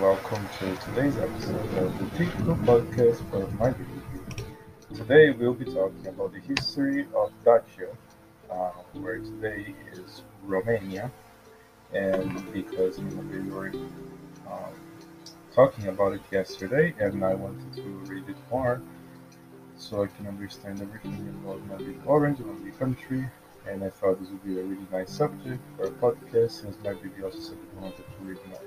welcome to today's episode of the Typical Podcast for My video. Today we'll be talking about the history of Dacia, uh, where today is Romania, and because we were um, talking about it yesterday, and I wanted to read it more so I can understand everything about Madrid Orange and the country. And I thought this would be a really nice subject for a podcast since my baby also said wanted to read more.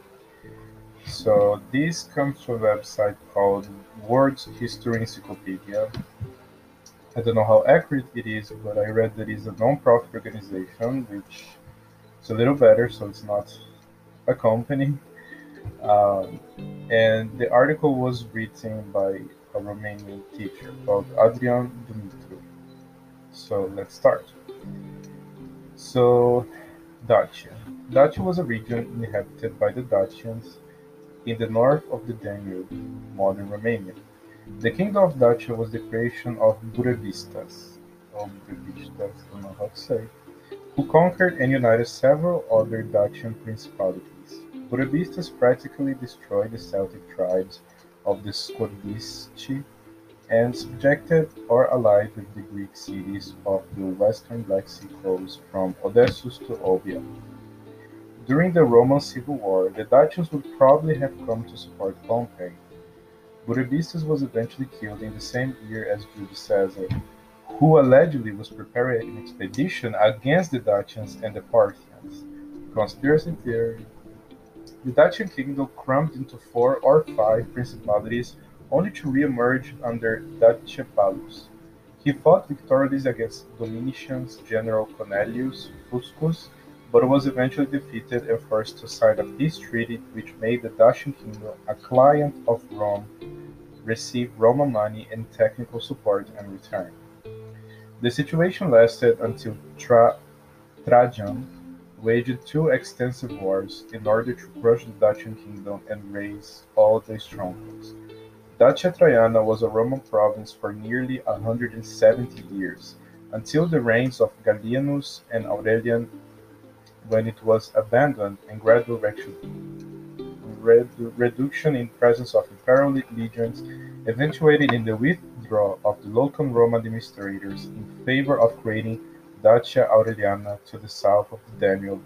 So this comes from a website called World History Encyclopedia. I don't know how accurate it is, but I read that it's a non-profit organization, which is a little better, so it's not a company. Um, and the article was written by a Romanian teacher called Adrian Dumitru. So let's start. So, Dacia. Dacia was a region inhabited by the Dacians in the north of the Danube, modern Romania. The kingdom of Dacia was the creation of Burebistas, or Burebistas, I don't know how to say, who conquered and united several other Dacian principalities. Burebistas practically destroyed the Celtic tribes of the Skordici and subjected or allied with the Greek cities of the western Black Sea coast from Odessus to Olbia. During the Roman civil war, the Dacians would probably have come to support Pompey. Burebistas was eventually killed in the same year as Julius Caesar, who allegedly was preparing an expedition against the Dacians and the Parthians. Conspiracy theory. The Dacian kingdom crumbled into four or five principalities only to re-emerge under Decebalus. He fought victoriously against Domitian's general Cornelius Fuscus but was eventually defeated and forced to sign a peace treaty which made the Dacian kingdom a client of Rome, receive Roman money and technical support in return. The situation lasted until Tra- Trajan waged two extensive wars in order to crush the Dacian kingdom and raise all the strongholds. Dacia Traiana was a Roman province for nearly 170 years, until the reigns of Gallienus and Aurelian when it was abandoned and gradual reduction in presence of imperial legions eventuated in the withdrawal of the local Roman administrators in favor of creating Dacia Aureliana to the south of the Danube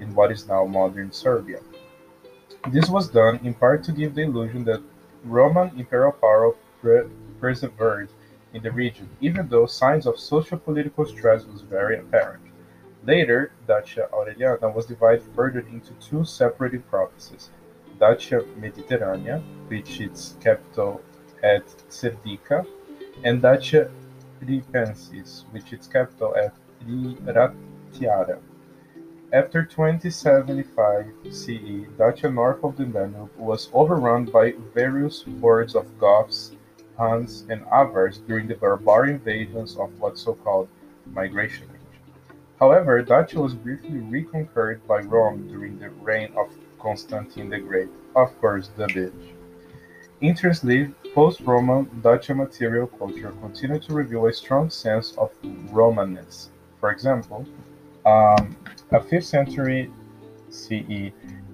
in what is now modern Serbia. This was done in part to give the illusion that Roman imperial power pre- persevered in the region, even though signs of socio-political stress was very apparent. Later, Dacia Aureliana was divided further into two separated provinces: Dacia Mediterranea, with its capital at Serdica, and Dacia Ripensis, with its capital at Ratiara. After 2075 CE, Dacia north of the Danube was overrun by various hordes of Goths, Huns, and Avars during the barbarian invasions of what so-called migration. However, Dacia was briefly reconquered by Rome during the reign of Constantine the Great, of course the bitch. Interestingly, post-Roman Dacia material culture continued to reveal a strong sense of Romanness. For example, um, a 5th century CE,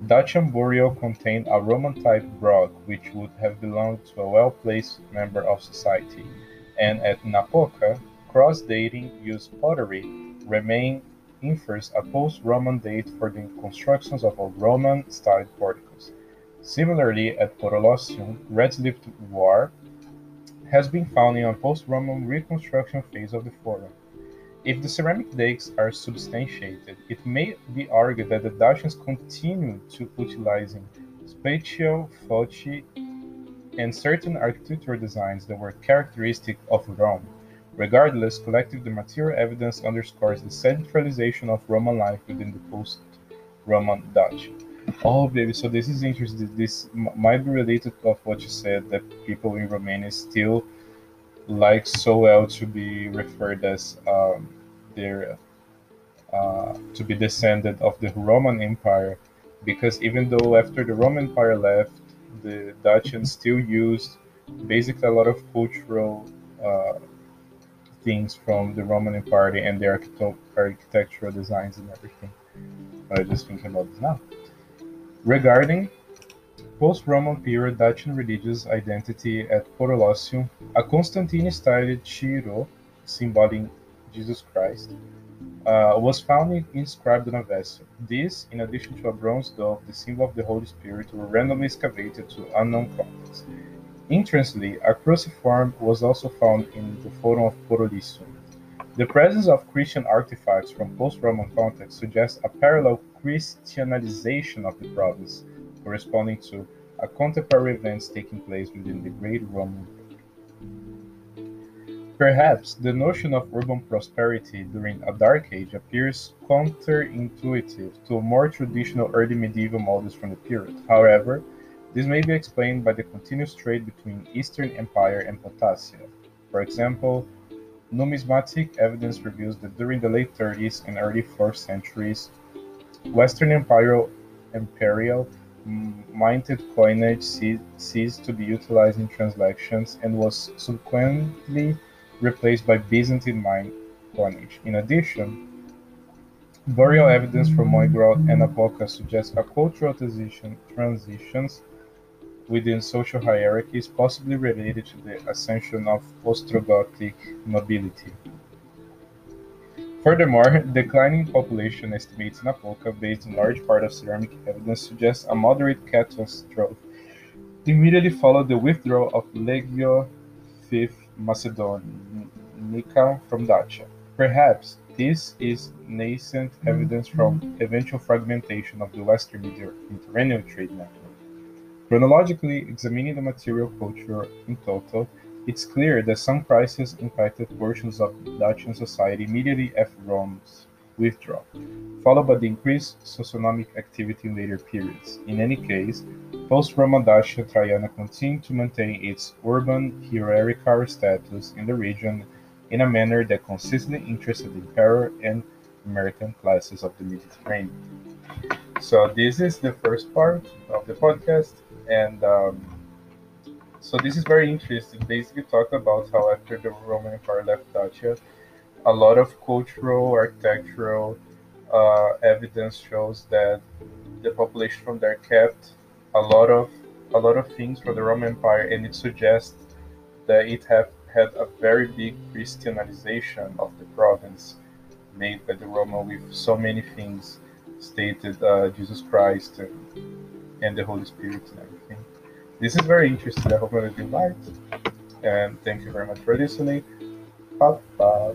Dacian burial contained a Roman-type grog which would have belonged to a well-placed member of society, and at Napoca, cross-dating used pottery remain infers a post-Roman date for the constructions of Roman-style porticos. Similarly, at Porolissum, red-lipped ware has been found in a post-Roman reconstruction phase of the Forum. If the ceramic dates are substantiated, it may be argued that the Dacians continued to utilizing spatial, foci, and certain architectural designs that were characteristic of Rome. Regardless, collective the material evidence underscores the centralization of Roman life within the post-Roman Dutch. Oh, baby, so this is interesting. This might be related to what you said that people in Romania still like so well to be referred as um, their uh, to be descended of the Roman Empire, because even though after the Roman Empire left, the Dutchians still used basically a lot of cultural uh, things from the Roman Empire and their architectural designs and everything. I just thinking about this now. Regarding Post-Roman period Dacian religious identity at Porolissum, a Constantine-styled Chi-Rho, symboling Jesus Christ, uh, was found inscribed on a vessel. This, in addition to a bronze dove, the symbol of the Holy Spirit, were randomly excavated to unknown contexts. Interestingly, a cruciform was also found in the Forum of Porolissum. The presence of Christian artifacts from post-Roman context suggests a parallel Christianization of the province, corresponding to a contemporary events taking place within the Great Roman Perhaps the notion of urban prosperity during a Dark Age appears counterintuitive to more traditional early medieval models from the period. However, this may be explained by the continuous trade between Eastern Empire and Potassium. For example, numismatic evidence reveals that during the late 30s and early 4th centuries, Western imperial, imperial minted coinage ceased to be utilized in transactions and was subsequently replaced by Byzantine mined coinage. In addition, burial evidence from Moigrad and Apoca suggests a cultural transition, transitions within social hierarchies, possibly related to the ascension of Ostrogothic nobility. Furthermore, declining population estimates in Apoca, based in large part of ceramic evidence, suggest a moderate catastrophe immediately followed the withdrawal of Legio V Macedonica from Dacia. Perhaps this is nascent evidence from eventual fragmentation of the Western Mediterranean trade network. Chronologically examining the material culture in total, it's clear that some crises impacted portions of Dacian society immediately after Rome's withdrawal, followed by the increased socioeconomic activity in later periods. In any case, post-Roman Dacia Traiana continued to maintain its urban hierarchical status in the region in a manner that consistently interested the emperor and merchant classes of the Mediterranean. So this is the first part of the podcast, and um, so this is very interesting. Basically, talked about how after the Roman Empire left Dacia, a lot of cultural, architectural uh, evidence shows that the population from there kept a lot of a lot of things from the Roman Empire, and it suggests that it have had a very big Christianization of the province made by the Roman with so many things stated uh, Jesus Christ and, and the Holy Spirit and everything. This is very interesting. I hope you liked. And thank you very much for listening. Bye bye.